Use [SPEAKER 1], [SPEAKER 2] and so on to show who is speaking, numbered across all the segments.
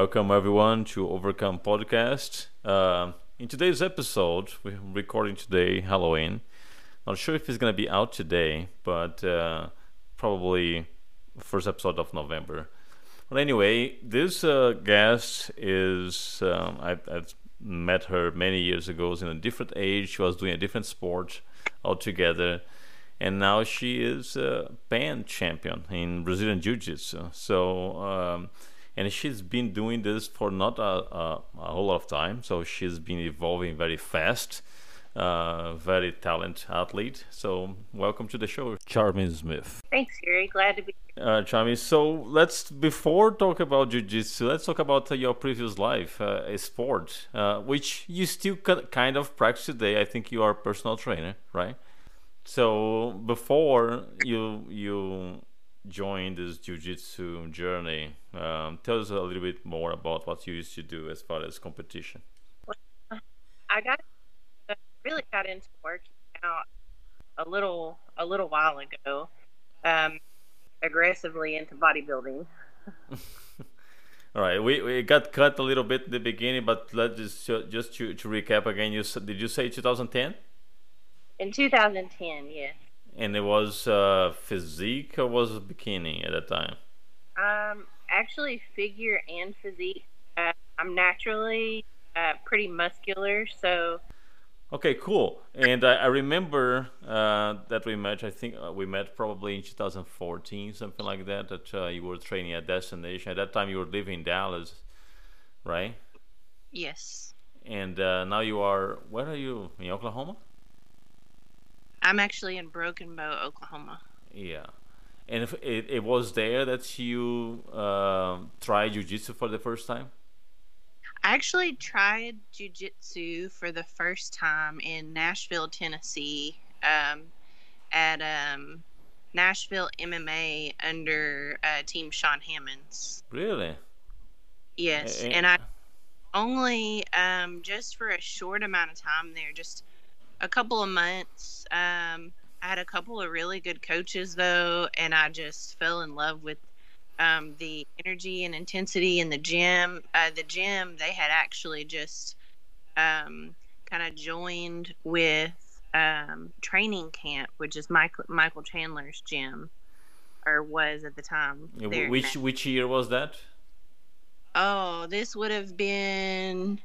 [SPEAKER 1] Welcome everyone to Overcome Podcast. Uh, in today's episode, we're recording today Halloween. Not sure if it's gonna be out today, but uh, probably first episode of November. But anyway, this uh, guest is um, I've, I've met her many years ago. in a different age. She was doing a different sport altogether, and now she is a pan champion in Brazilian Jiu-Jitsu. So. Um, and she's been doing this for not a, a, a, whole lot of time. So she's been evolving very fast uh, very talented athlete. So welcome to the show charmy smith.
[SPEAKER 2] Thanks Gary. Glad to be
[SPEAKER 1] here. Uh, so let's before talk about jiu-jitsu let's talk about uh, your previous life uh, a sport uh, which you still kind of practice today. I think you are a personal trainer right? So before you you joined this jiu-jitsu journey um, tell us a little bit more about what you used to do as far as competition.
[SPEAKER 2] Well, i got really got into working out a little a little while ago um, aggressively into bodybuilding.
[SPEAKER 1] All right we, we got cut a little bit in the beginning but let's just just to, to recap again you did you say 2010
[SPEAKER 2] in 2010 yes.
[SPEAKER 1] And it was uh, physique or was it bikini at that time?
[SPEAKER 2] Um, actually, figure and physique. Uh, I'm naturally uh, pretty muscular, so.
[SPEAKER 1] Okay, cool. And I, I remember uh, that we met. I think uh, we met probably in 2014, something like that. That uh, you were training at Destination. At that time, you were living in Dallas, right?
[SPEAKER 2] Yes.
[SPEAKER 1] And uh, now you are. Where are you? In Oklahoma?
[SPEAKER 2] I'm actually in Broken Bow, Oklahoma.
[SPEAKER 1] Yeah. And if it, it was there that you uh, tried jujitsu for the first time?
[SPEAKER 2] I actually tried jujitsu for the first time in Nashville, Tennessee, um, at um, Nashville MMA under uh, Team Sean Hammonds.
[SPEAKER 1] Really?
[SPEAKER 2] Yes, and I only um, just for a short amount of time there, just a couple of months. Um, I had a couple of really good coaches though, and I just fell in love with um, the energy and intensity in the gym. Uh, the gym they had actually just um, kind of joined with um, training camp, which is Michael Michael Chandler's gym, or was at the time.
[SPEAKER 1] Which which year was that?
[SPEAKER 2] Oh, this would have been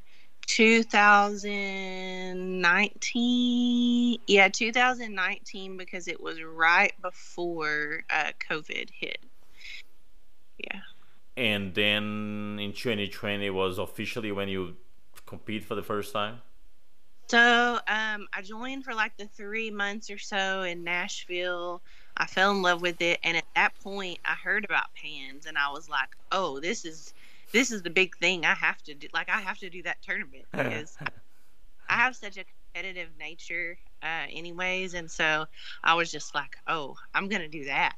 [SPEAKER 2] 2019 yeah 2019 because it was right before uh, covid hit. Yeah.
[SPEAKER 1] And then in 2020 was officially when you compete for the first time?
[SPEAKER 2] So um, i joined for like the three months or so in nashville. I fell in love with it and at that point i heard about pans and i was like oh this is this is the big thing I have to do. Like I have to do that tournament because I have such a competitive nature, uh, anyways, and so I was just like, oh, I'm gonna do that.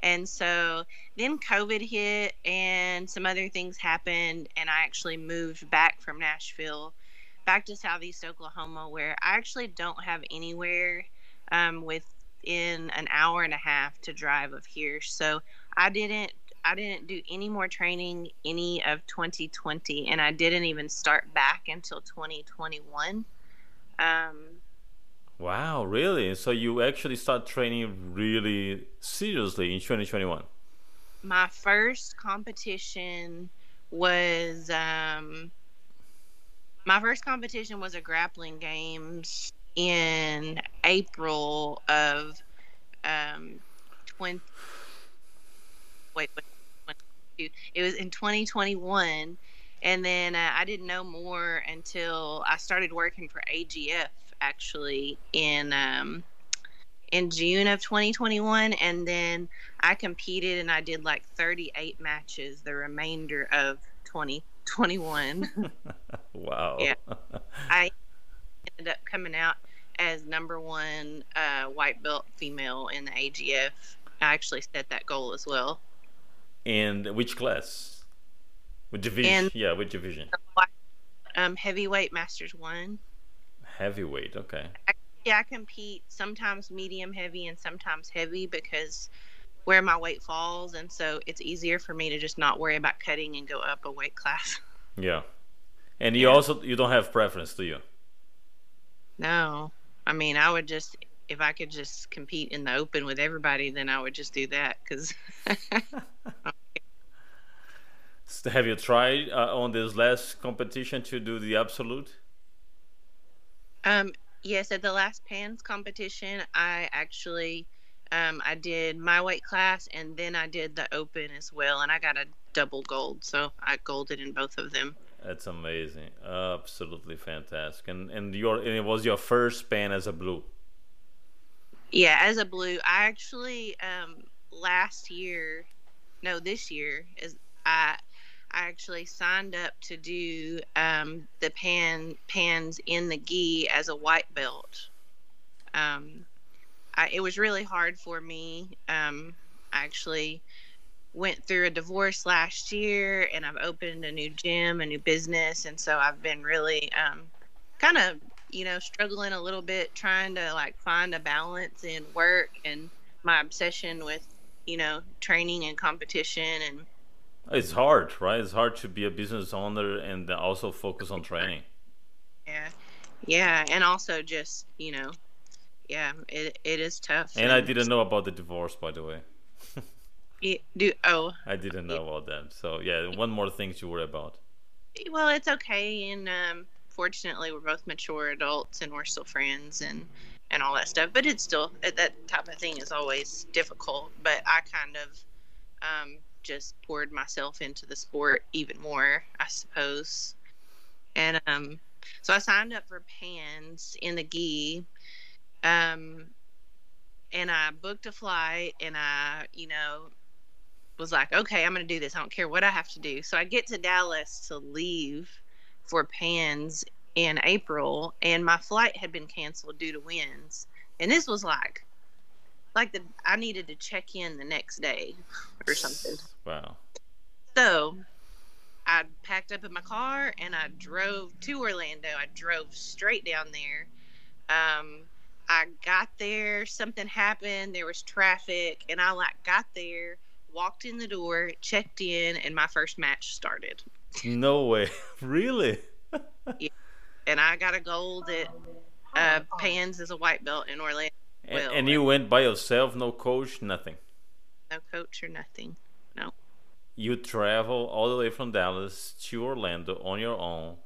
[SPEAKER 2] And so then COVID hit and some other things happened, and I actually moved back from Nashville back to Southeast Oklahoma, where I actually don't have anywhere um, within an hour and a half to drive of here. So I didn't I didn't do any more training any of 2020, and I didn't even start back until 2021. Um,
[SPEAKER 1] wow, really? So you actually start training really seriously in 2021?
[SPEAKER 2] My first competition was um, my first competition was a grappling games in April of um, 20 wait, wait it was in 2021, and then uh, I didn't know more until I started working for AGF actually in um, in June of 2021, and then I competed and I did like 38 matches the remainder of 2021.
[SPEAKER 1] wow.
[SPEAKER 2] Yeah, I ended up coming out as number one uh, white belt female in the AGF. I actually set that goal as well.
[SPEAKER 1] And which class? What division? Yeah, which division?
[SPEAKER 2] Um, heavyweight masters one.
[SPEAKER 1] Heavyweight, okay.
[SPEAKER 2] I, yeah, I compete sometimes medium heavy and sometimes heavy because where my weight falls, and so it's easier for me to just not worry about cutting and go up a weight class.
[SPEAKER 1] Yeah, and you
[SPEAKER 2] Yeah.
[SPEAKER 1] also you don't have preference, do you?
[SPEAKER 2] No, I mean I would just if I could just compete in the open with everybody, then I would just do that because
[SPEAKER 1] So have you tried uh, on this last competition to do the absolute?
[SPEAKER 2] Um, yes, at the last PANS competition, I actually um, I did my weight class and then I did the open as well, and I got a double gold, so I golded in both of them.
[SPEAKER 1] That's amazing, absolutely fantastic. And and your and it was your first pan as a blue.
[SPEAKER 2] Yeah, as a blue, I actually um, last year, no, this year is I. I actually signed up to do um, the pan pans in the gi as a white belt. Um, I, it was really hard for me. Um, I actually went through a divorce last year, and I've opened a new gym, a new business, and so I've been really um, kind of you know struggling a little bit, trying to like find a balance in work and my obsession with you know training and competition and
[SPEAKER 1] It's hard, right? It's hard to be a business owner and also focus on training.
[SPEAKER 2] yeah, yeah, and also just you know, yeah, it it is tough.
[SPEAKER 1] And I didn't know about the divorce, by the way.
[SPEAKER 2] it, do oh
[SPEAKER 1] I didn't know about that. So yeah, one more thing to worry about.
[SPEAKER 2] well, it's okay, and um, fortunately, we're both mature adults, and we're still friends, and and all that stuff. But it's still that type of thing is always difficult. But I kind of um, just poured myself into the sport even more, I suppose. And um, so I signed up for PANS in the gi. Um, and I booked a flight and I, you know, was like, okay, I'm to do this. I don't care what I have to do. So I get to Dallas to leave for PANS in April and my flight had been canceled due to winds. And this was like, like the I needed to check in the next day or something.
[SPEAKER 1] Wow.
[SPEAKER 2] So I packed up in my car and I drove to Orlando. I drove straight down there. Um, I got there, something happened, there was traffic, and I like got there, walked in the door, checked in, and my first match started.
[SPEAKER 1] No way. really?
[SPEAKER 2] And I got a gold at uh, Pans as a white belt in Orlando.
[SPEAKER 1] And,
[SPEAKER 2] Well,
[SPEAKER 1] and you went by yourself, no coach, nothing.
[SPEAKER 2] No coach or nothing. No.
[SPEAKER 1] You travel all the way from Dallas to Orlando on your own.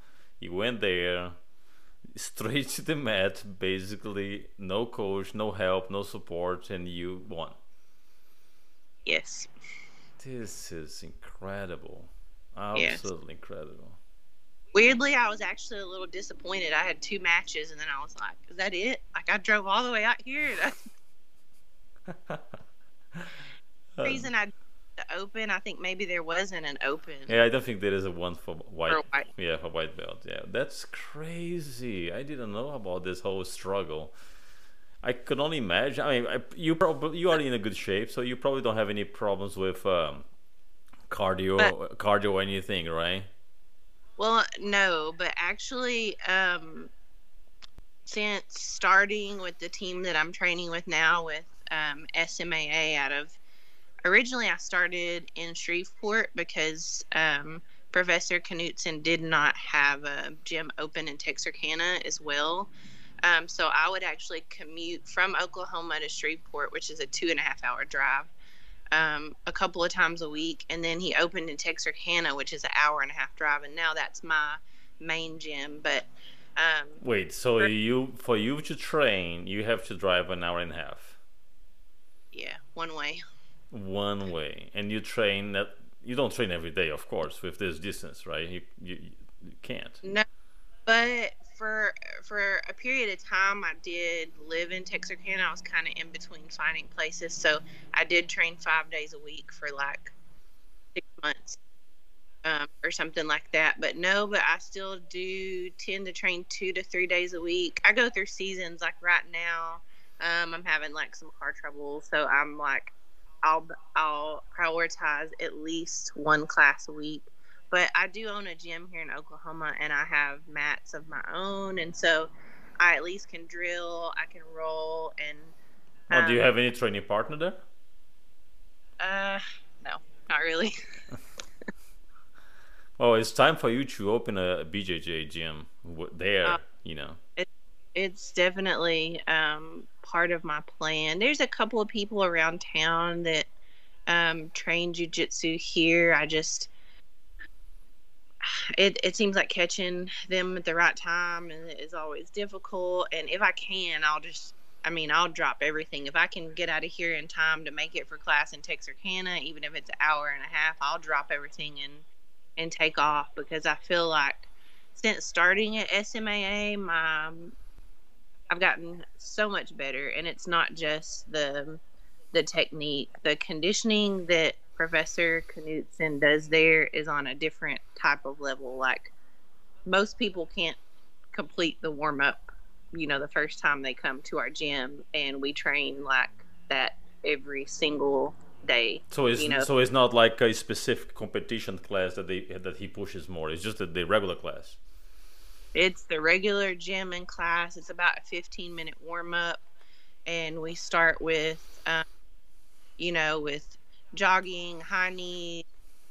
[SPEAKER 1] You went there, straight to the mat, basically no coach, no help, no support, and you won.
[SPEAKER 2] Yes.
[SPEAKER 1] This is incredible. Absolutely incredible.
[SPEAKER 2] Weirdly, I was actually a little disappointed. I had two matches, and then I was like, "Is that it? Like I drove all the way out here." The reason I the open. I think maybe there wasn't an open.
[SPEAKER 1] Yeah, I don't think there is a one for white.
[SPEAKER 2] For white.
[SPEAKER 1] Yeah, for white belt. Yeah, that's crazy. I didn't know about this whole struggle. I could only imagine. I mean, I, you probably you are in a good shape, so you probably don't have any problems with um, cardio, cardio or anything, right?
[SPEAKER 2] Well, no, but actually, um, since starting with the team that I'm training with now with um, SMAA out of originally I started in Shreveport because um, Professor Knutson did not have a gym open in Texarkana as well. Um, so I would actually commute from Oklahoma to Shreveport, which is a two and a half hour drive, um, a couple of times a week. And then he opened in Texarkana, which is an hour and a half drive. And now that's my main gym. But um,
[SPEAKER 1] Wait, so you for you to train, you have to drive an hour and a half,
[SPEAKER 2] yeah, one way.
[SPEAKER 1] one way, and you train that. You don't train every day, of course, with this distance, right? You you, you can't.
[SPEAKER 2] No, but for for a period of time, I did live in Texarkana. I was kind of in between finding places, so I did train five days a week for like six months, um, or something like that. But no, but I still do tend to train two to three days a week. I go through seasons. Like right now, um, I'm having like some car trouble, so I'm like, I'll I'll prioritize at least one class a week but I do own a gym here in Oklahoma and I have mats of my own and so I at least can drill, I can roll and
[SPEAKER 1] Oh, do you
[SPEAKER 2] um,
[SPEAKER 1] have any training partner there?
[SPEAKER 2] Uh, no, not really.
[SPEAKER 1] well, it's time for you to open a BJJ gym there. Uh, you know,
[SPEAKER 2] it, it's definitely um, part of my plan. There's a couple of people around town that um, train jujitsu here. I just it, it seems like catching them at the right time is always difficult. And if I can, I'll just, I mean, I'll drop everything. If I can get out of here in time to make it for class in Texarkana, even if it's an hour and a half, I'll drop everything and and take off because I feel like since starting at SMAA, my I've gotten so much better, and it's not just the the technique, the conditioning that Professor Knutson does there is on a different type of level. Like most people can't complete the warm up, you know, the first time they come to our gym, and we train like that every single day.
[SPEAKER 1] So it's
[SPEAKER 2] you know?
[SPEAKER 1] so it's not like a specific competition class that they that he pushes more. It's just the regular class.
[SPEAKER 2] It's the regular gym and class. It's about a 15 minute warm up, and we start with, um, you know, with jogging, high knee,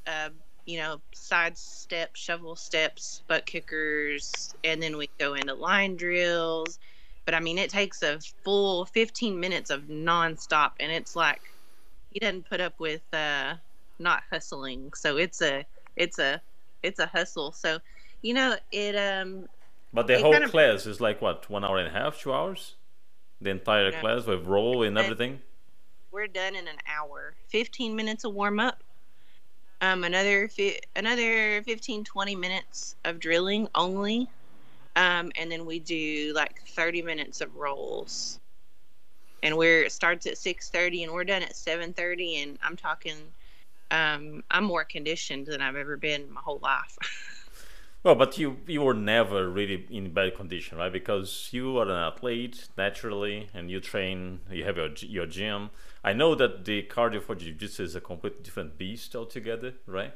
[SPEAKER 2] uh, you know, side steps, shovel steps, butt kickers, and then we go into line drills. But I mean, it takes a full 15 minutes of nonstop, and it's like he doesn't put up with uh, not hustling. So it's a, it's a, it's a hustle. So, you know, it um.
[SPEAKER 1] But the whole kind of, class is like what one hour and a half, two hours, the entire class with roll and everything
[SPEAKER 2] we're done in an hour. 15 minutes of warm up. Um, another fi- another 15 20 minutes of drilling only. Um, and then we do like 30 minutes of rolls. And we're it starts at 6:30 and we're done at 7:30 and I'm talking um, I'm more conditioned than I've ever been my whole life.
[SPEAKER 1] Well, but you you were never really in bad condition, right? Because you are an athlete naturally, and you train. You have your your gym. I know that the cardio for jiu-jitsu is a completely different beast altogether, right?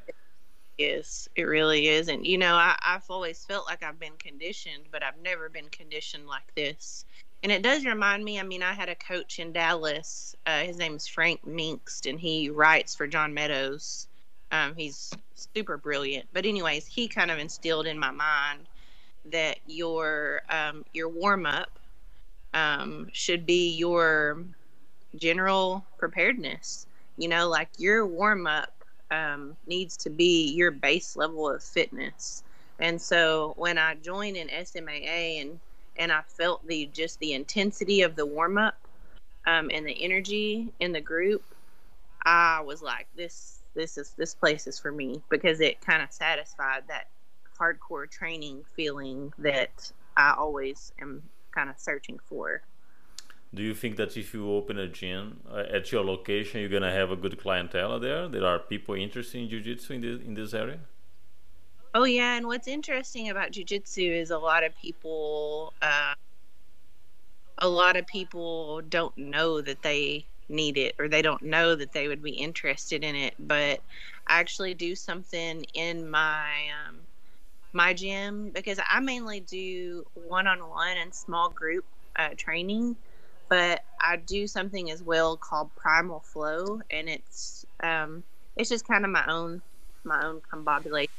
[SPEAKER 2] Yes, it really is. And you know, I, I've always felt like I've been conditioned, but I've never been conditioned like this. And it does remind me. I mean, I had a coach in Dallas. Uh, his name is Frank Minkst, and he writes for John Meadows. Um, he's super brilliant. But anyways, he kind of instilled in my mind that your um, your warm up um, should be your general preparedness. You know, like your warm up um, needs to be your base level of fitness. And so when I joined in SMAA and and I felt the just the intensity of the warm up um, and the energy in the group, I was like, this this is this place is for me because it kind of satisfied that hardcore training feeling that I always am kind of searching for.
[SPEAKER 1] Do you think that if you open a gym uh, at your location, you're gonna have a good clientele there? There are people interested in jiu-jitsu in this in this area.
[SPEAKER 2] Oh yeah, and what's interesting about jiu-jitsu is a lot of people, uh, a lot of people don't know that they need it or they don't know that they would be interested in it. But I actually do something in my um, my gym because I mainly do one-on-one and small group uh, training but I do something as well called Primal Flow, and it's um, it's just kind of my own my own combobulation.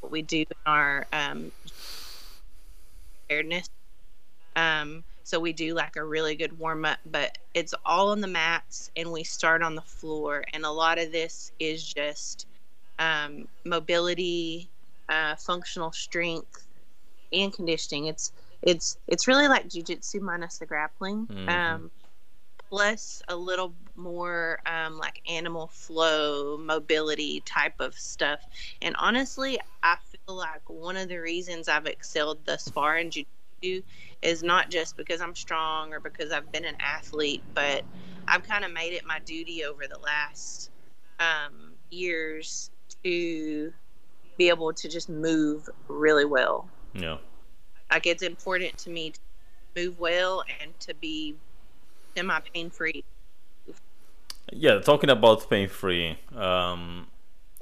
[SPEAKER 2] What we do in our um, awareness. Um, so we do like a really good warm up, but it's all on the mats, and we start on the floor. And a lot of this is just um, mobility, uh, functional strength, and conditioning. It's it's it's really like jujitsu minus the grappling. Mm-hmm. Um, plus a little more um, like animal flow, mobility type of stuff. And honestly, I feel like one of the reasons I've excelled thus far in jiu-jitsu is not just because I'm strong or because I've been an athlete, but I've kind of made it my duty over the last um, years to be able to just move really well.
[SPEAKER 1] Yeah.
[SPEAKER 2] Like it's important to me to move well and to be semi pain free.
[SPEAKER 1] Yeah, talking about pain free, um,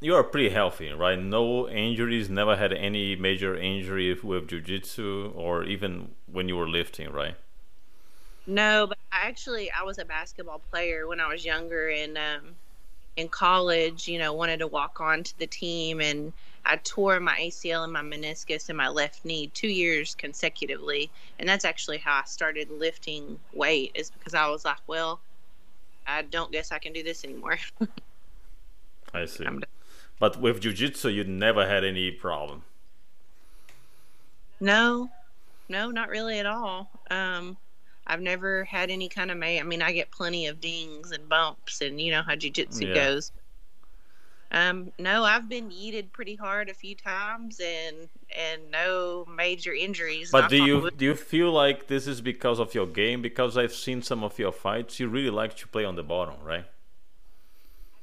[SPEAKER 1] you are pretty healthy, right? No injuries, never had any major injury with jujitsu or even when you were lifting, right?
[SPEAKER 2] No, but I actually I was a basketball player when I was younger and um, in college, you know, wanted to walk on to the team and I tore my ACL and my meniscus in my left knee two years consecutively. And that's actually how I started lifting weight is because I was like, well, I don't guess I can do this anymore.
[SPEAKER 1] I see. But with jiu-jitsu, you never had any problem.
[SPEAKER 2] No, no, not really at all. Um, I've never had any kind of may. I mean, I get plenty of dings and bumps, and you know how jujitsu yeah. goes. Um, no, I've been yeeted pretty hard a few times, and and no major injuries.
[SPEAKER 1] But do you do you feel like this is because of your game? Because I've seen some of your fights, you really like to play on the bottom, right?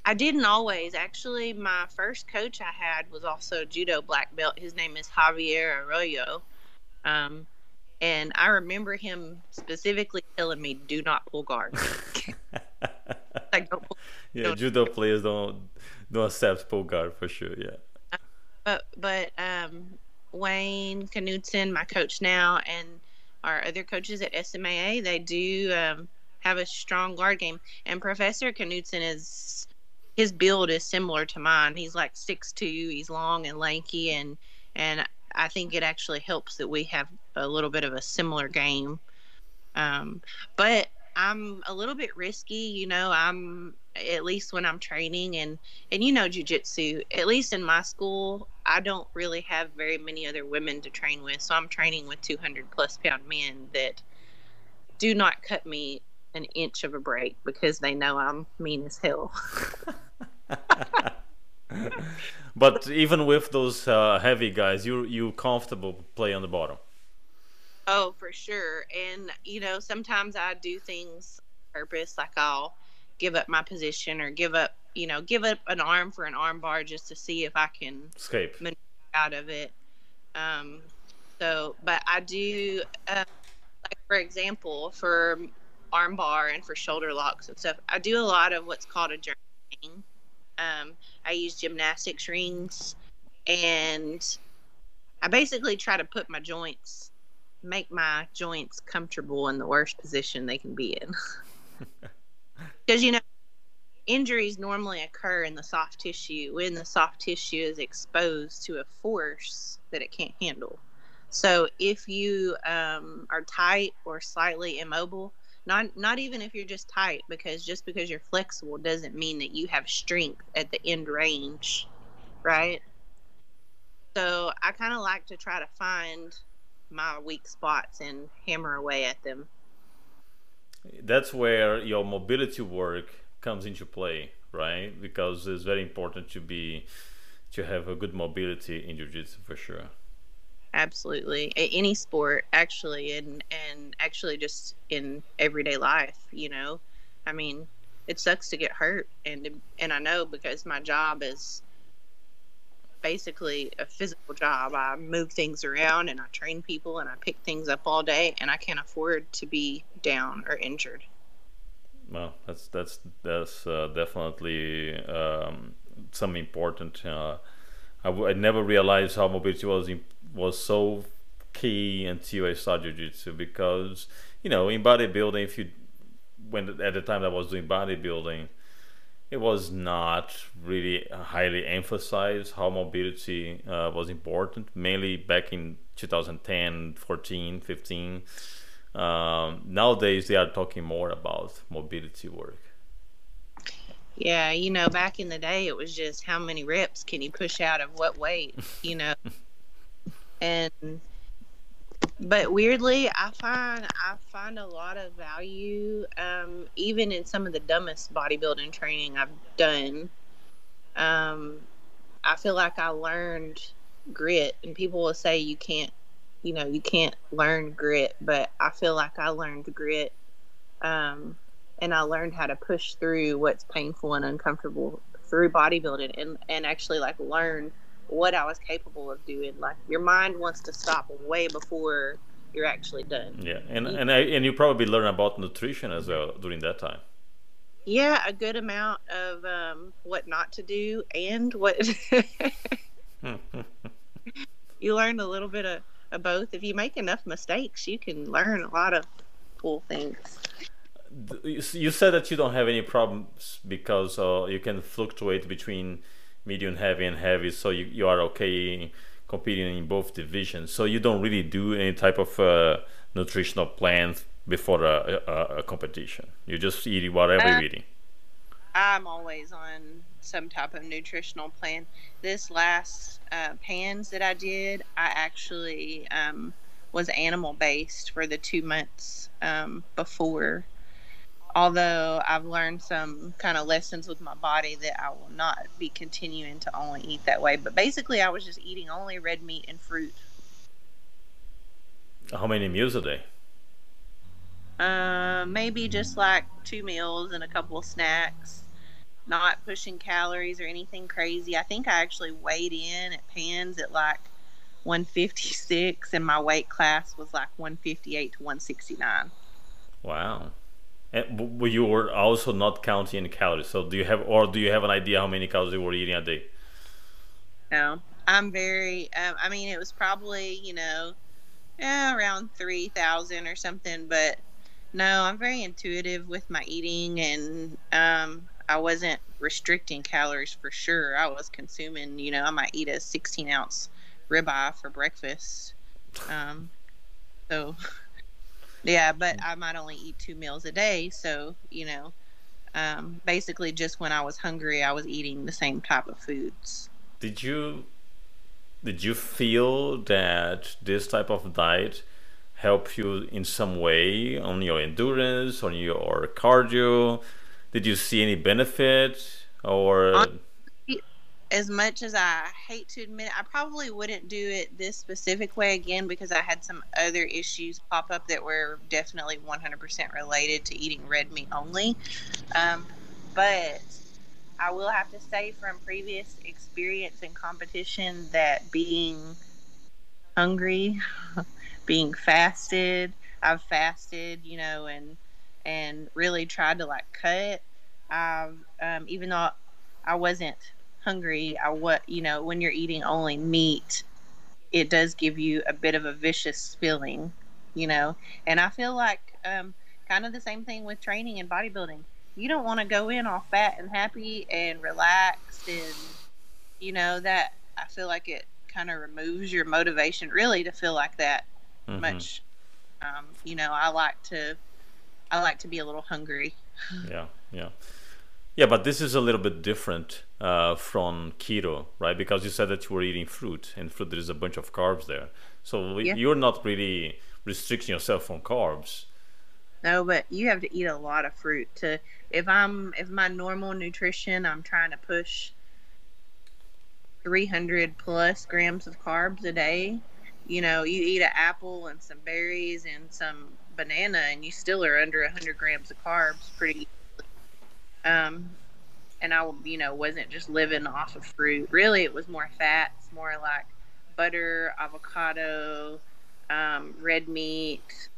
[SPEAKER 2] I didn't always. Actually, my first coach I had was also judo black belt. His name is Javier Arroyo. Um, and I remember him specifically telling me, "Do not pull guard."
[SPEAKER 1] like, don't pull, yeah, don't. judo players don't don't accept pull guard for sure. Yeah.
[SPEAKER 2] But but um, Wayne Knutson, my coach now, and our other coaches at SMAA, they do um, have a strong guard game. And Professor Knutson is his build is similar to mine. He's like six two. He's long and lanky, and and I think it actually helps that we have a little bit of a similar game. Um, but I'm a little bit risky, you know. I'm at least when I'm training and and you know jujitsu. At least in my school, I don't really have very many other women to train with, so I'm training with 200 plus pound men that do not cut me an inch of a break because they know I'm mean as hell.
[SPEAKER 1] but even with those uh, heavy guys, you you comfortable play on the bottom.
[SPEAKER 2] Oh, for sure. And you know, sometimes I do things purpose, like I'll give up my position or give up, you know, give up an arm for an arm bar just to see if I can
[SPEAKER 1] escape
[SPEAKER 2] out of it. Um, so, but I do, uh, like for example, for arm bar and for shoulder locks and stuff, I do a lot of what's called a journeying. Um, I use gymnastics rings, and I basically try to put my joints, make my joints comfortable in the worst position they can be in. Because you know, injuries normally occur in the soft tissue when the soft tissue is exposed to a force that it can't handle. So if you um, are tight or slightly immobile, not not even if you're just tight, because just because you're flexible doesn't mean that you have strength at the end range, right? So I kind of like to try to find my weak spots and hammer away at them.
[SPEAKER 1] That's where your mobility work comes into play, right? Because it's very important to be to have a good mobility in jiu-jitsu for sure.
[SPEAKER 2] Absolutely. Any sport actually and and actually just in everyday life you know? I mean it sucks to get hurt and and i know because my job is basically a physical job. I move things around and i train people and i pick things up all day and i can't afford to be down or injured.
[SPEAKER 1] Well that's that's that's uh, definitely um, some important uh, I, w- I never realized how mobility was was so key until I started jiu-jitsu because you know in bodybuilding if you when at the time I was doing bodybuilding it was not really highly emphasized how mobility uh, was important mainly back in 2010 14 15 um, nowadays they are talking more about mobility work.
[SPEAKER 2] Yeah you know back in the day it was just how many reps can you push out of what weight you know? And but weirdly i find i find a lot of value um, even in some of the dumbest bodybuilding training i've done. Um, i feel like i learned grit and people will say you can't you know you can't learn grit but i feel like i learned grit um, and i learned how to push through what's painful and uncomfortable through bodybuilding and and actually like learn what I was capable of doing. Like your mind wants to stop way before you're actually done.
[SPEAKER 1] Yeah, and you, and I, and you probably learn about nutrition as well during that time.
[SPEAKER 2] Yeah, a good amount of um, what not to do and what you learn a little bit of, of both. If you make enough mistakes, you can learn a lot of cool things.
[SPEAKER 1] you said that you don't have any problems because uh, you can fluctuate between medium heavy and heavy, so you, you are okay competing in both divisions. So you don't really do any type of uh, nutritional plan before a, a, a, competition. You just eat whatever uh, you're eating.
[SPEAKER 2] I'm always on some type of nutritional plan. This last uh, pans that I did, I actually um, was animal based for the two months um, before although I've learned some kind of lessons with my body that I will not be continuing to only eat that way. But basically, I was just eating only red meat and fruit.
[SPEAKER 1] How many meals a day?
[SPEAKER 2] Uh, maybe just like two meals and a couple of snacks. Not pushing calories or anything crazy. I think I actually weighed in at Pans at like 156, and my weight class was like 158 to 169.
[SPEAKER 1] Wow. And you were also not counting calories. So do you have, or do you have an idea how many calories you were eating a day?
[SPEAKER 2] No, I'm very. Um, I mean, it was probably you know, yeah, around three thousand or something. But no, I'm very intuitive with my eating, and um, I wasn't restricting calories for sure. I was consuming. You know, I might eat a 16 ounce ribeye for breakfast. Um, so Yeah, but I might only eat two meals a day, so you know, um, basically just when I was hungry, I was eating the same type of foods.
[SPEAKER 1] Did you did you feel that this type of diet help you in some way on your endurance, on your cardio? Did you see any benefit or?
[SPEAKER 2] As much as I hate to admit, it, I probably wouldn't do it this specific way again because I had some other issues pop up that were definitely 100% related to eating red meat only. Um, but I will have to say from previous experience and competition that being hungry, being fasted, I've fasted, you know, and and really tried to like cut. I've um, even though I wasn't hungry, I what you know when you're eating only meat, it does give you a bit of a vicious feeling, you know. And I feel like um, kind of the same thing with training and bodybuilding. You don't want to go in all fat and happy and relaxed, and you know that I feel like it kind of removes your motivation really to feel like that mm-hmm. much. Um, you know, I like to I like to be a little hungry.
[SPEAKER 1] Yeah, yeah. Yeah, but this is a little bit different uh, from keto, right? Because you said that you were eating fruit, and fruit there is a bunch of carbs there. So yeah. you're not really restricting yourself from carbs.
[SPEAKER 2] No, but you have to eat a lot of fruit to. If I'm if my normal nutrition, I'm trying to push 300 plus grams of carbs a day. You know, you eat an apple and some berries and some banana, and you still are under 100 grams of carbs pretty um, and I, you know, wasn't just living off of fruit. Really, it was more fats, more like butter, avocado, um, red meat,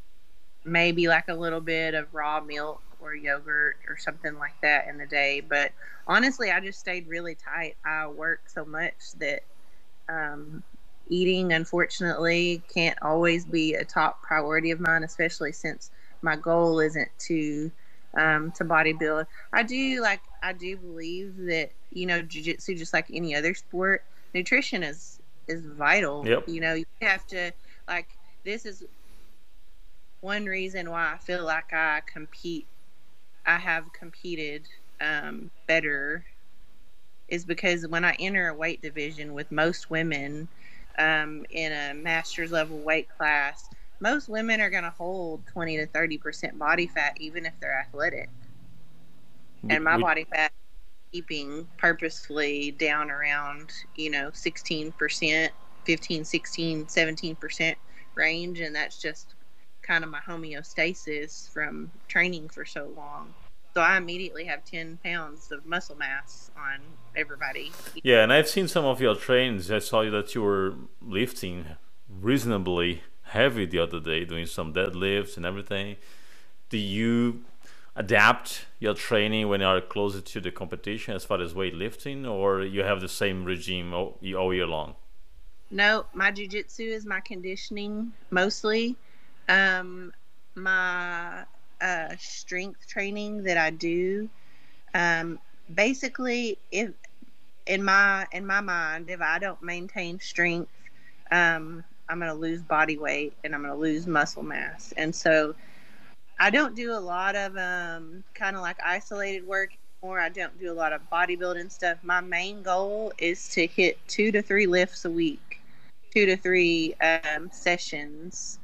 [SPEAKER 2] maybe like a little bit of raw milk or yogurt or something like that in the day. But honestly, I just stayed really tight. I work so much that um, eating, unfortunately, can't always be a top priority of mine, especially since my goal isn't to um, to bodybuild. I do like I do believe that you know jujitsu, just like any other sport, nutrition is is vital.
[SPEAKER 1] Yep.
[SPEAKER 2] You know, you have to like this is one reason why I feel like I compete. I have competed um, better is because when I enter a weight division with most women um, in a master's level weight class, most women are going to hold 20 to 30% body fat even if they're athletic. And my body fat keeping purposefully down around, you know, 16%, 15, 16, 17% range and that's just kind of my homeostasis from training for so long. So I immediately have 10 pounds of muscle mass on everybody.
[SPEAKER 1] Yeah, and I've seen some of your trains. I saw that you were lifting reasonably heavy the other day doing some deadlifts and everything. Do you adapt your training when you are closer to the competition as far as weightlifting, or you have the same regime all, all year long?
[SPEAKER 2] No, my jujitsu is my conditioning mostly. Um, my uh, strength training that I do, um, basically, if in my in my mind, if I don't maintain strength, um, I'm going to lose body weight and I'm going to lose muscle mass. And so, I don't do a lot of um, kind of like isolated work anymore. I don't do a lot of bodybuilding stuff. My main goal is to hit two to three lifts a week, two to three um, sessions,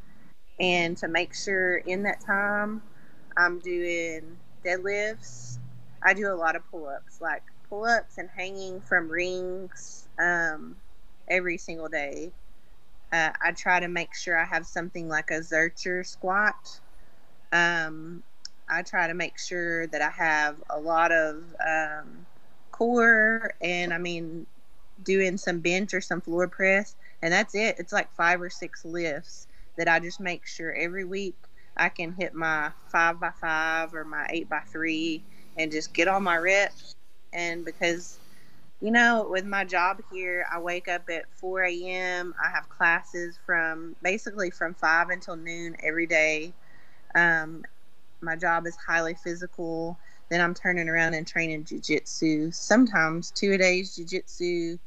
[SPEAKER 2] and to make sure in that time I'm doing deadlifts. I do a lot of pull ups, like pull ups and hanging from rings um, every single day. Uh, I try to make sure I have something like a Zercher squat. Um, I try to make sure that I have a lot of um, core and I mean, doing some bench or some floor press. And that's it. It's like five or six lifts that I just make sure every week I can hit my five by five or my eight by three and just get all my reps. And because, you know, with my job here, I wake up at 4 a.m. I have classes from basically from 5 until noon every day. Um, my job is highly physical. Then I'm turning around and training jujitsu. Sometimes two a days jujitsu,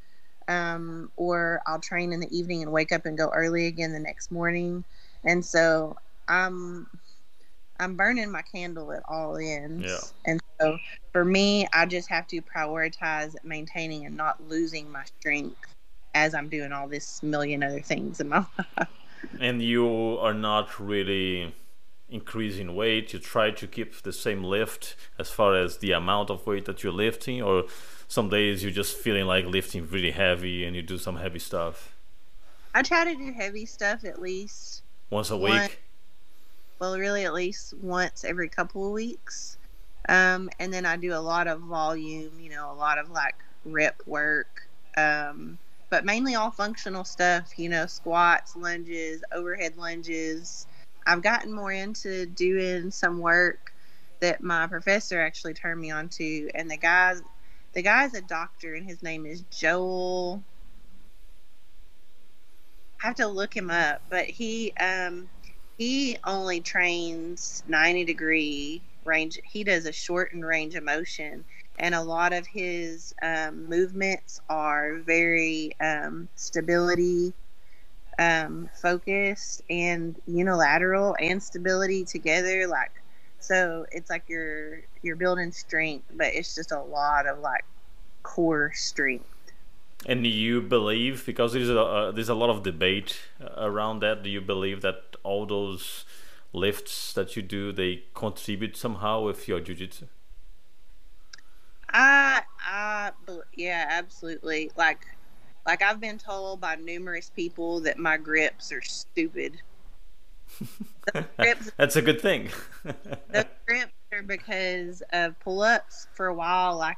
[SPEAKER 2] um, or I'll train in the evening and wake up and go early again the next morning. And so I'm I'm burning my candle at all ends.
[SPEAKER 1] Yeah.
[SPEAKER 2] And so for me, I just have to prioritize maintaining and not losing my strength as I'm doing all this million other things in my life.
[SPEAKER 1] And you are not really increasing weight. You try to keep the same lift as far as the amount of weight that you're lifting, or some days you're just feeling like lifting really heavy and you do some heavy stuff.
[SPEAKER 2] I try to do heavy stuff at least
[SPEAKER 1] Once a
[SPEAKER 2] One-
[SPEAKER 1] week.
[SPEAKER 2] well, really at least once every couple of weeks. Um, and then I do a lot of volume, you know, a lot of like rep work, um, but mainly all functional stuff, you know, squats, lunges, overhead lunges. I've gotten more into doing some work that my professor actually turned me on to, and the guy's the guy's a doctor, and his name is Joel. I have to look him up, but he um, he only trains 90 degree range he does a shortened range of motion and a lot of his um, movements are very um, stability um, focused and unilateral and stability together like so it's like you're you're building strength but it's just a lot of like core strength
[SPEAKER 1] And do you believe, because there's a uh, there's a lot of debate uh, around that. Do you believe that all those lifts that you do they contribute somehow with your jujitsu?
[SPEAKER 2] I, I, yeah, absolutely. Like, like I've been told by numerous people that my grips are stupid. Grips,
[SPEAKER 1] That's a good thing.
[SPEAKER 2] the grips are because of pull-ups. For a while, like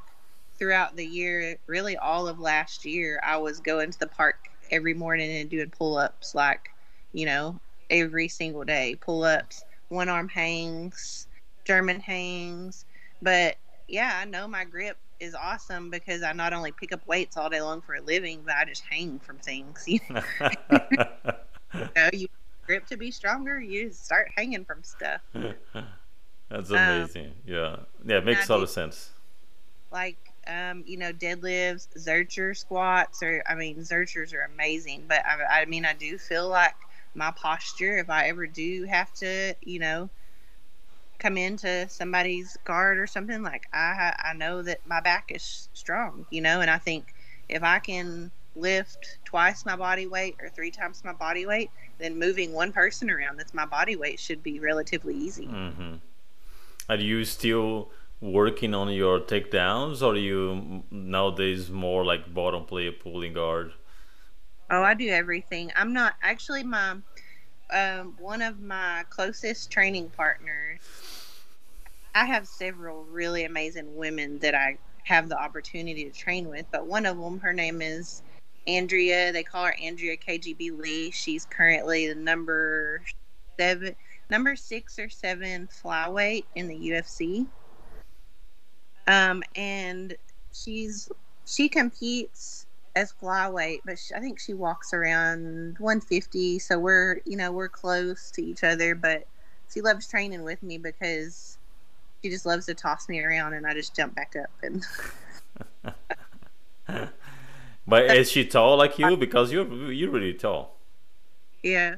[SPEAKER 2] throughout the year, really all of last year, I was going to the park every morning and doing pull-ups, like you know, every single day. Pull-ups, one arm hangs, German hangs, but yeah, I know my grip is awesome because I not only pick up weights all day long for a living, but I just hang from things. You know, you grip to be stronger, you start hanging from stuff.
[SPEAKER 1] That's amazing. yeah, yeah, it makes a lot of sense.
[SPEAKER 2] Like, um, you know, deadlifts, Zercher squats, or I mean, Zerchers are amazing. But I, I mean, I do feel like my posture, if I ever do have to, you know, come into somebody's guard or something, like I I know that my back is strong, you know, and I think if I can lift twice my body weight or three times my body weight, then moving one person around that's my body weight should be relatively easy.
[SPEAKER 1] Mm-hmm. Are you still working on your takedowns, or are you nowadays more like bottom player pulling guard?
[SPEAKER 2] Oh, I do everything. I'm not actually my um, one of my closest training partners. I have several really amazing women that I have the opportunity to train with, but one of them, her name is Andrea. They call her Andrea KGB Lee. She's currently the number seven, number six or seven flyweight in the UFC. Um, and she's she competes as flyweight, but she, I think she walks around 150. So we're, you know, we're close to each other, but she loves training with me because she just loves to toss me around and I just jump back up and.
[SPEAKER 1] but is she tall like you? Because you're you're really tall.
[SPEAKER 2] Yeah,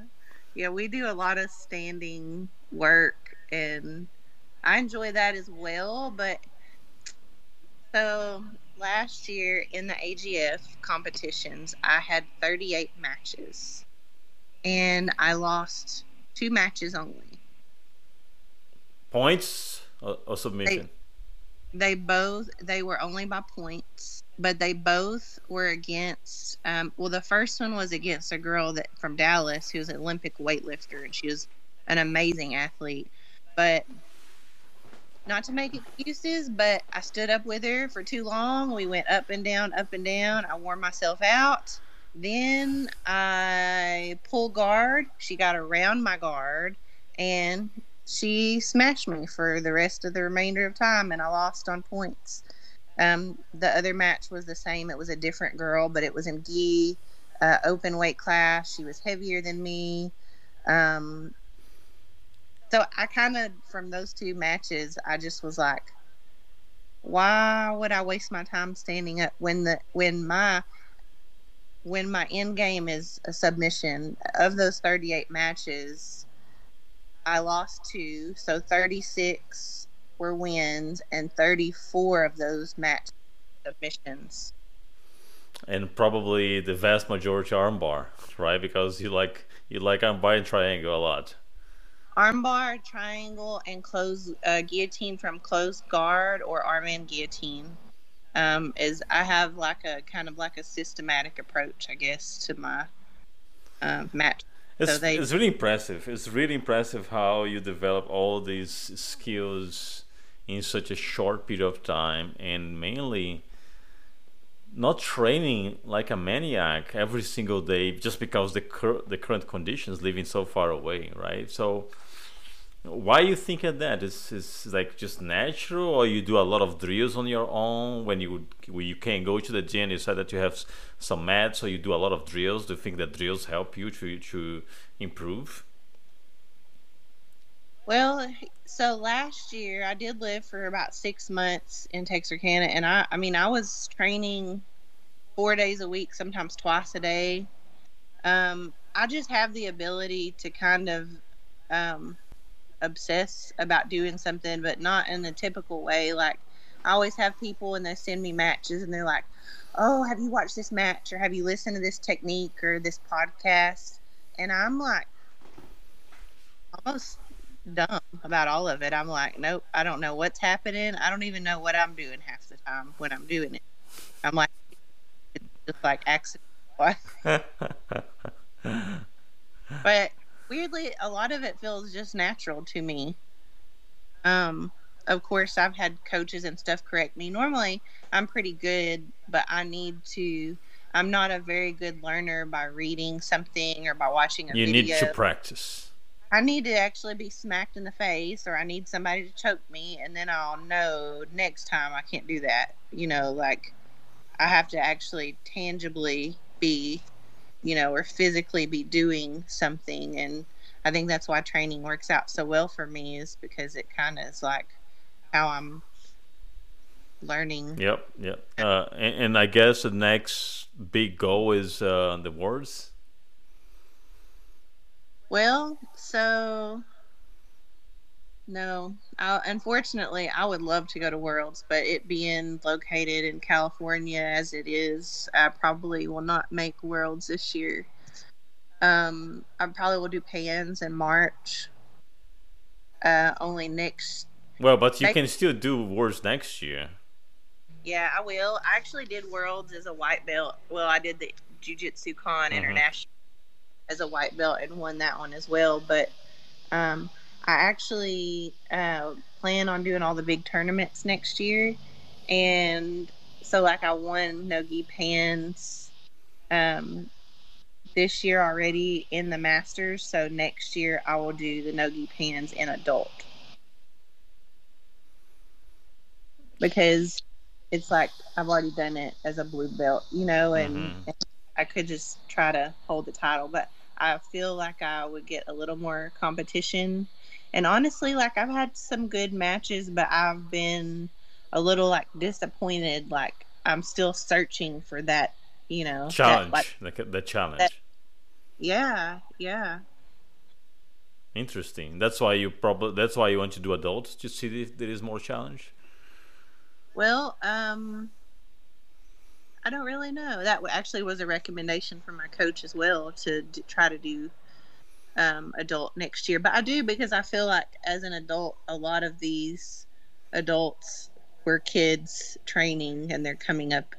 [SPEAKER 2] yeah. We do a lot of standing work, and I enjoy that as well. But so last year in the AGF competitions, I had 38 matches, and I lost two matches only.
[SPEAKER 1] Points or, or submission?
[SPEAKER 2] They, they, both they were only by points, but they both were against. Um, well, the first one was against a girl that from Dallas who was an Olympic weightlifter, and she was an amazing athlete. But not to make excuses, but I stood up with her for too long. We went up and down, up and down. I wore myself out. Then I pulled guard. She got around my guard and she smashed me for the rest of the remainder of time, and I lost on points. Um, the other match was the same. It was a different girl, but it was in gi, uh, open weight class. She was heavier than me. Um, so I kind of, from those two matches, I just was like, why would I waste my time standing up when the when my when my end game is a submission of those 38 matches I lost two, so 36 were wins and 34 of those match submissions.
[SPEAKER 1] And probably the vast majority armbar, right? Because you like you like armbar and triangle a lot.
[SPEAKER 2] Armbar, triangle, and close uh, guillotine from close guard or arm and guillotine. Um, is I have like a kind of like a systematic approach, I guess, to my uh, match
[SPEAKER 1] it's, so they, it's really impressive. It's really impressive how you develop all these skills in such a short period of time and mainly not training like a maniac every single day just because the cur- the current conditions living so far away right so why you think of that? Is is like just natural or you do a lot of drills on your own when you when you can't go to the gym you said that you have some mats so you do a lot of drills. Do you think that drills help you to to improve?
[SPEAKER 2] Well so last year i did live for about six months in texarkana and i i mean i was training four days a week sometimes twice a day. Um i just have the ability to kind of um obsess about doing something, but not in the typical way. Like I always have people and they send me matches and they're like, "Oh, have you watched this match or have you listened to this technique or this podcast?" And I'm like almost dumb about all of it. I'm like, "Nope, I don't know what's happening. I don't even know what I'm doing half the time when I'm doing it." I'm like it's just like accident. but weirdly, a lot of it feels just natural to me. Um, of course, I've had coaches and stuff correct me. Normally, I'm pretty good, but I need to. I'm not a very good learner by reading something or by watching a
[SPEAKER 1] you
[SPEAKER 2] video.
[SPEAKER 1] need to practice.
[SPEAKER 2] I need to actually be smacked in the face, or I need somebody to choke me, and then I'll know next time I can't do that. You know, like I have to actually tangibly be you know, or physically be doing something. And I think that's why training works out so well for me is because it kind of is like how I'm learning.
[SPEAKER 1] Yep, yep. Uh, and, and, I guess the next big goal is uh, the Worlds.
[SPEAKER 2] Well, so no, I, unfortunately, I would love to go to Worlds, but it being located in California as it is, I probably will not make Worlds this year. Um, I probably will do Pans in March. Uh, only next.
[SPEAKER 1] Well, but you next... can still do Worlds next year.
[SPEAKER 2] Yeah, I will. I actually did Worlds as a white belt. Well, I did the Jiu Jitsu Con mm-hmm. International as a white belt and won that one as well. But um, I actually uh, plan on doing all the big tournaments next year, and so like I won Nogi Pans um, this year already in the Masters. So next year I will do the Nogi Pans in adult because it's like I've already done it as a blue belt, you know, and, mm-hmm. and I could just try to hold the title, but I feel like I would get a little more competition. And honestly, like I've had some good matches, but I've been a little like disappointed. Like I'm still searching for that, you know,
[SPEAKER 1] challenge,
[SPEAKER 2] that,
[SPEAKER 1] like, the, the challenge.
[SPEAKER 2] That, yeah, yeah.
[SPEAKER 1] Interesting. That's why you probably that's why you want to do adults to see if there is more challenge.
[SPEAKER 2] Well, um, I don't really know. That actually was a recommendation from my coach as well to d- try to do um, adult next year. But I do because I feel like as an adult, a lot of these adults were kids training and they're coming up,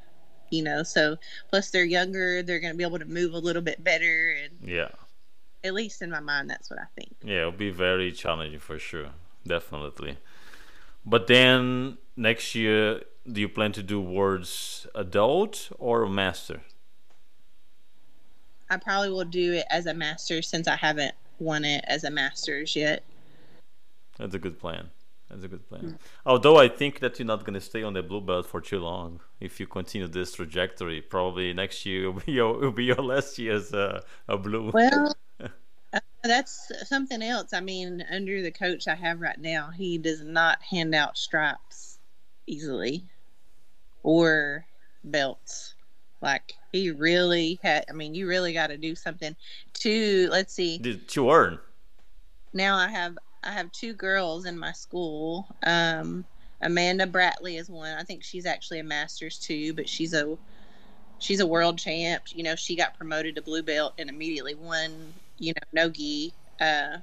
[SPEAKER 2] you know. So plus they're younger, they're going to be able to move a little bit better. And
[SPEAKER 1] yeah,
[SPEAKER 2] at least in my mind, that's what I think.
[SPEAKER 1] Yeah, it'll be very challenging for sure, definitely. But then next year, do you plan to do Worlds adult or master?
[SPEAKER 2] I probably will do it as a master since I haven't won it as a master's yet.
[SPEAKER 1] That's a good plan. That's a good plan. Mm. Although I think that you're not going to stay on the blue belt for too long. If you continue this trajectory, probably next year will be your, will be your last year as a, a blue.
[SPEAKER 2] Well, uh, that's something else. I mean, under the coach I have right now, he does not hand out stripes easily or belts. Like he really had. I mean, you really got to do something to. Let's see.
[SPEAKER 1] To earn.
[SPEAKER 2] Now I have I have two girls in my school. Um, Amanda Bratley is one. I think she's actually a master's too, but she's a she's a world champ. You know, she got promoted to blue belt and immediately won. You know, nogi uh,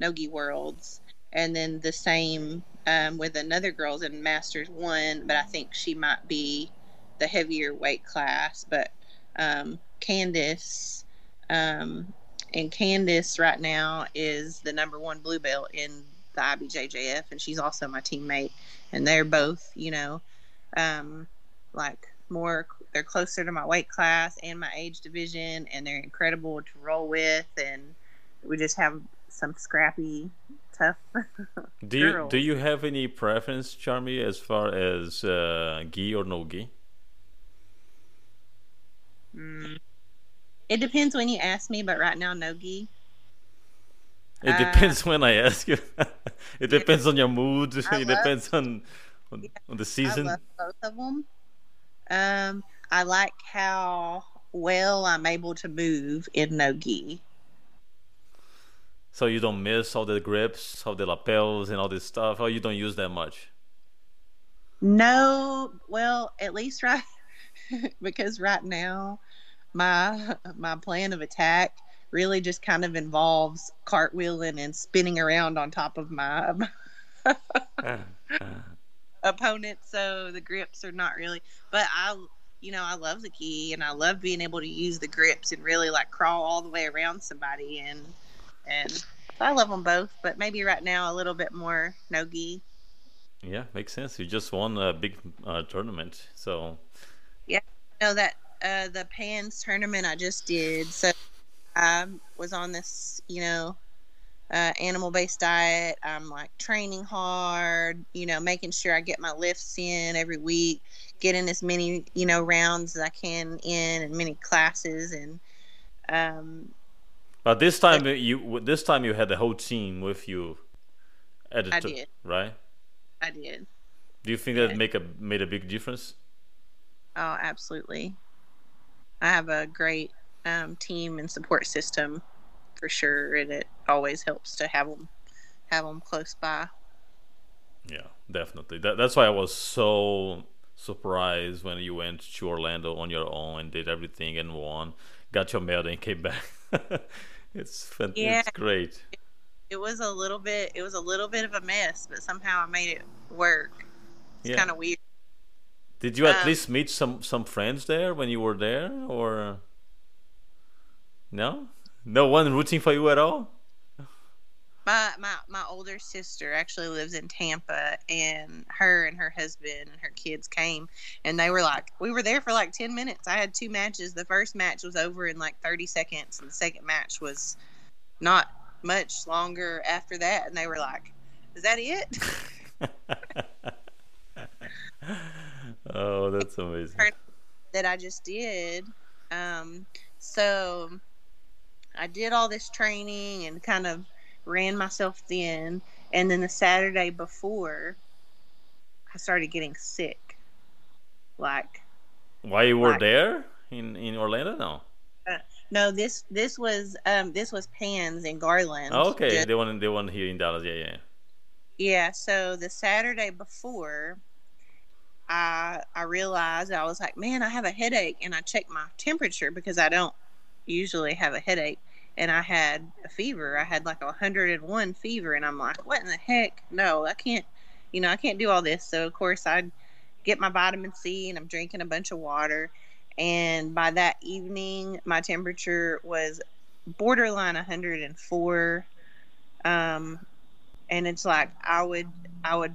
[SPEAKER 2] nogi worlds, and then the same um, with another girls in masters one, but I think she might be the heavier weight class. But um, Candice, um, and Candice right now is the number one blue belt in the IBJJF, and she's also my teammate. And they're both, you know, um, like more, they're closer to my weight class and my age division, and they're incredible to roll with. And we just have some scrappy, tough.
[SPEAKER 1] do you do you have any preference, Charmy, as far as uh, gi or no gi?
[SPEAKER 2] Mm. It depends when you ask me, but right now, no gi.
[SPEAKER 1] It uh, depends when I ask you. it depends on your mood. I it depends on, on, yeah, on the season.
[SPEAKER 2] Both of them. Um, I like how well I'm able to move in no gi.
[SPEAKER 1] So you don't miss all the grips, all the lapels, and all this stuff. Or you don't use that much.
[SPEAKER 2] No, well, at least right because right now my my plan of attack really just kind of involves cartwheeling and spinning around on top of my opponent so the grips are not really but i you know i love the gi and i love being able to use the grips and really like crawl all the way around somebody and and i love them both but maybe right now a little bit more no gi.
[SPEAKER 1] Yeah makes sense. You just won a big uh, tournament so
[SPEAKER 2] yeah I know that uh, the Pans tournament I just did. So I was on this, you know, uh, animal based diet. I'm like training hard, you know, making sure I get my lifts in every week, getting as many, you know, rounds as I can in and many classes. And, um,
[SPEAKER 1] but this time you, this time you had the whole team with you.
[SPEAKER 2] Editor, I did.
[SPEAKER 1] Right?
[SPEAKER 2] I did.
[SPEAKER 1] Do you think that make a made a big difference?
[SPEAKER 2] Oh, absolutely. I have a great um, team and support system for sure, and it always helps to have them have them close by.
[SPEAKER 1] Yeah, definitely. That, that's why I was so surprised when you went to Orlando on your own and did everything and won, got your medal and came back. it's fantastic. yeah, it's great.
[SPEAKER 2] It, it, was a little bit. It was a little bit of a mess, but somehow I made it work. It's yeah. kind of weird.
[SPEAKER 1] Did you at um, least meet some some friends there when you were there, or no? No one rooting for you at all.
[SPEAKER 2] My my my older sister actually lives in Tampa, and her and her husband and her kids came, and they were like, we were there for like ten minutes. I had two matches. The first match was over in like thirty seconds, and the second match was not much longer after that. And they were like, "Is that it?"
[SPEAKER 1] oh, that's amazing.
[SPEAKER 2] That I just did. Um, so I did all this training and kind of ran myself thin. And then the Saturday before, I started getting sick. Like,
[SPEAKER 1] why you were like, there in in Orlando? No.
[SPEAKER 2] Uh, no, this this was um this was Pans in Garland.
[SPEAKER 1] Oh, okay, just, they want they want here in Dallas. Yeah, yeah.
[SPEAKER 2] Yeah. So the Saturday before, I I realized I was like, man, I have a headache, and I checked my temperature because I don't usually have a headache, and I had a fever. I had like a 101 fever, and I'm like, what in the heck? No, I can't. You know, I can't do all this. So of course I get my vitamin C, and I'm drinking a bunch of water. And by that evening, my temperature was borderline 104. Um, and it's like I would I would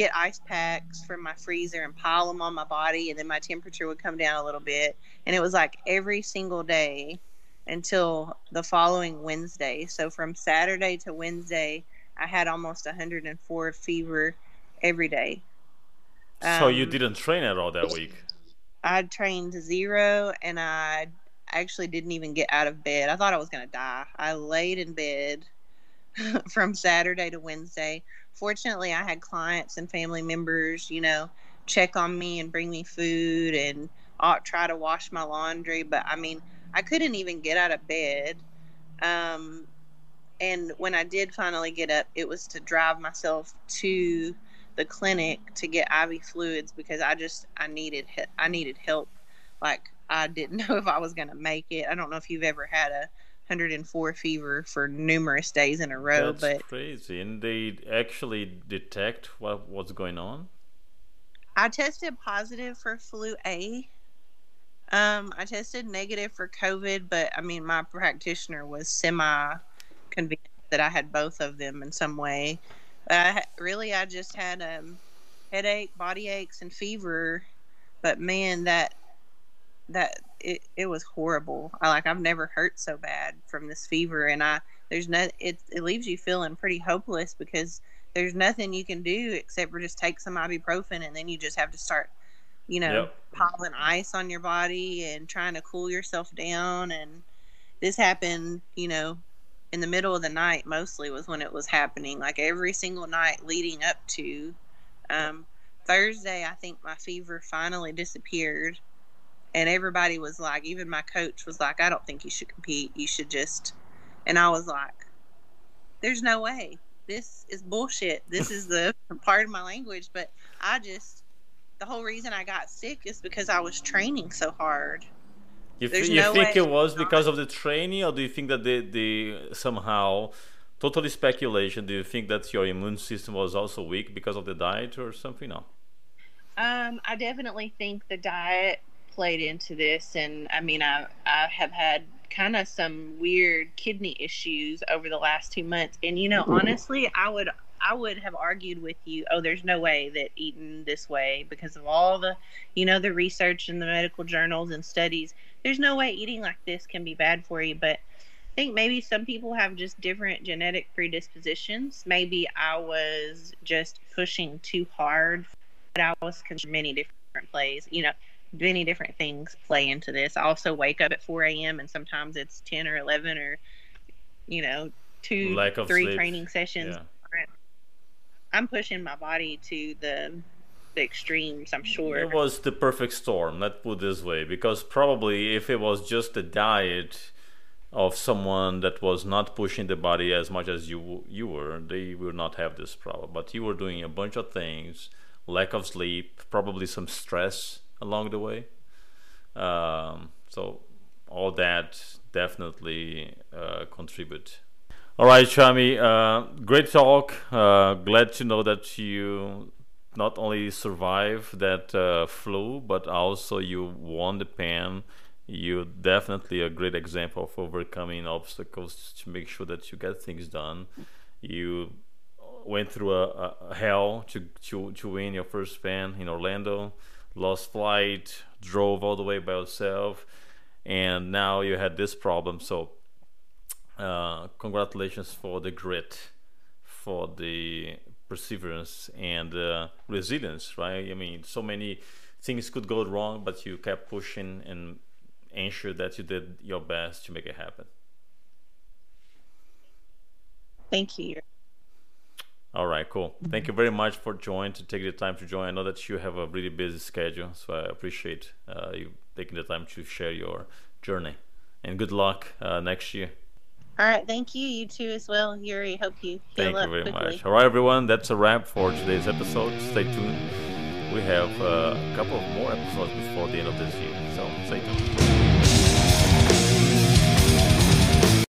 [SPEAKER 2] get ice packs from my freezer and pile them on my body, and then my temperature would come down a little bit. And it was like every single day until the following Wednesday. So from Saturday to Wednesday, I had almost 104 fever every day.
[SPEAKER 1] So um, you didn't train at all that week?
[SPEAKER 2] I trained zero, and I actually didn't even get out of bed. I thought I was going to die. I laid in bed from Saturday to Wednesday fortunately, I had clients and family members, you know, check on me and bring me food and uh, try to wash my laundry. But I mean, I couldn't even get out of bed. Um, and when I did finally get up, it was to drive myself to the clinic to get IV fluids because I just I needed I needed help. Like I didn't know if I was going to make it. I don't know if you've ever had a 104 fever for numerous days in a row.
[SPEAKER 1] That's
[SPEAKER 2] but
[SPEAKER 1] crazy. And they actually detect what what's going on.
[SPEAKER 2] I tested positive for flu A. Um, I tested negative for COVID, but I mean, my practitioner was semi convinced that I had both of them in some way. Uh, really, I just had um, headache, body aches, and fever. But man, that that it, it was horrible. I like I've never hurt so bad from this fever and I there's no it it leaves you feeling pretty hopeless because there's nothing you can do except for just take some ibuprofen and then you just have to start you know yep. piling ice on your body and trying to cool yourself down and this happened you know in the middle of the night mostly was when it was happening like every single night leading up to um, thursday i think my fever finally disappeared and everybody was like even my coach was like i don't think you should compete. You should just and i was like there's no way. This is bullshit. This is the part of my language. But i just the whole reason i got sick is because i was training so hard.
[SPEAKER 1] You, th- you no think it was because of the training or do you think that the, the somehow totally speculation do you think that your immune system was also weak because of the diet or something? No.
[SPEAKER 2] Um, I definitely think the diet played into this, and I mean, I I have had kind of some weird kidney issues over the last two months, and you know, mm-hmm. honestly, I would I would have argued with you, oh, there's no way that eating this way because of all the, you know, the research in the medical journals and studies. There's no way eating like this can be bad for you. But I think maybe some people have just different genetic predispositions. Maybe I was just pushing too hard. But I was many different plays. You know, many different things play into this. I also wake up at 4 a.m. and sometimes it's 10 or 11 or, you know, two, three sleep. training sessions. Yeah. I'm pushing my body to the the extremes. I'm sure
[SPEAKER 1] it was the perfect storm. Let's put this way, because probably if it was just a diet of someone that was not pushing the body as much as you you were, they would not have this problem. But you were doing a bunch of things, lack of sleep, probably some stress along the way. Um, so all that definitely uh, contribute. All right, Shami, uh, great talk. Uh, glad to know that you not only survived that uh, flu, but also you won the pan. You definitely a great example of overcoming obstacles to make sure that you get things done. You went through a, a hell to, to to win your first pan in Orlando lost flight, drove all the way by yourself, and now you had this problem. So, uh, congratulations for the grit, for the perseverance and uh, resilience, right? I mean, so many things could go wrong, but you kept pushing and ensure that you did your best to make it happen.
[SPEAKER 2] Thank you.
[SPEAKER 1] All right, cool. Thank you very much for joining to take the time to join. I know that you have a really busy schedule, so I appreciate uh, you taking the time to share your journey. And good luck uh, next year.
[SPEAKER 2] All right, thank you. You too as well, Yuri. Hope you
[SPEAKER 1] Thank you very
[SPEAKER 2] quickly.
[SPEAKER 1] much. All right, everyone, that's a wrap for today's episode. Stay tuned. We have uh, a couple of more episodes before the end of this year, so stay tuned.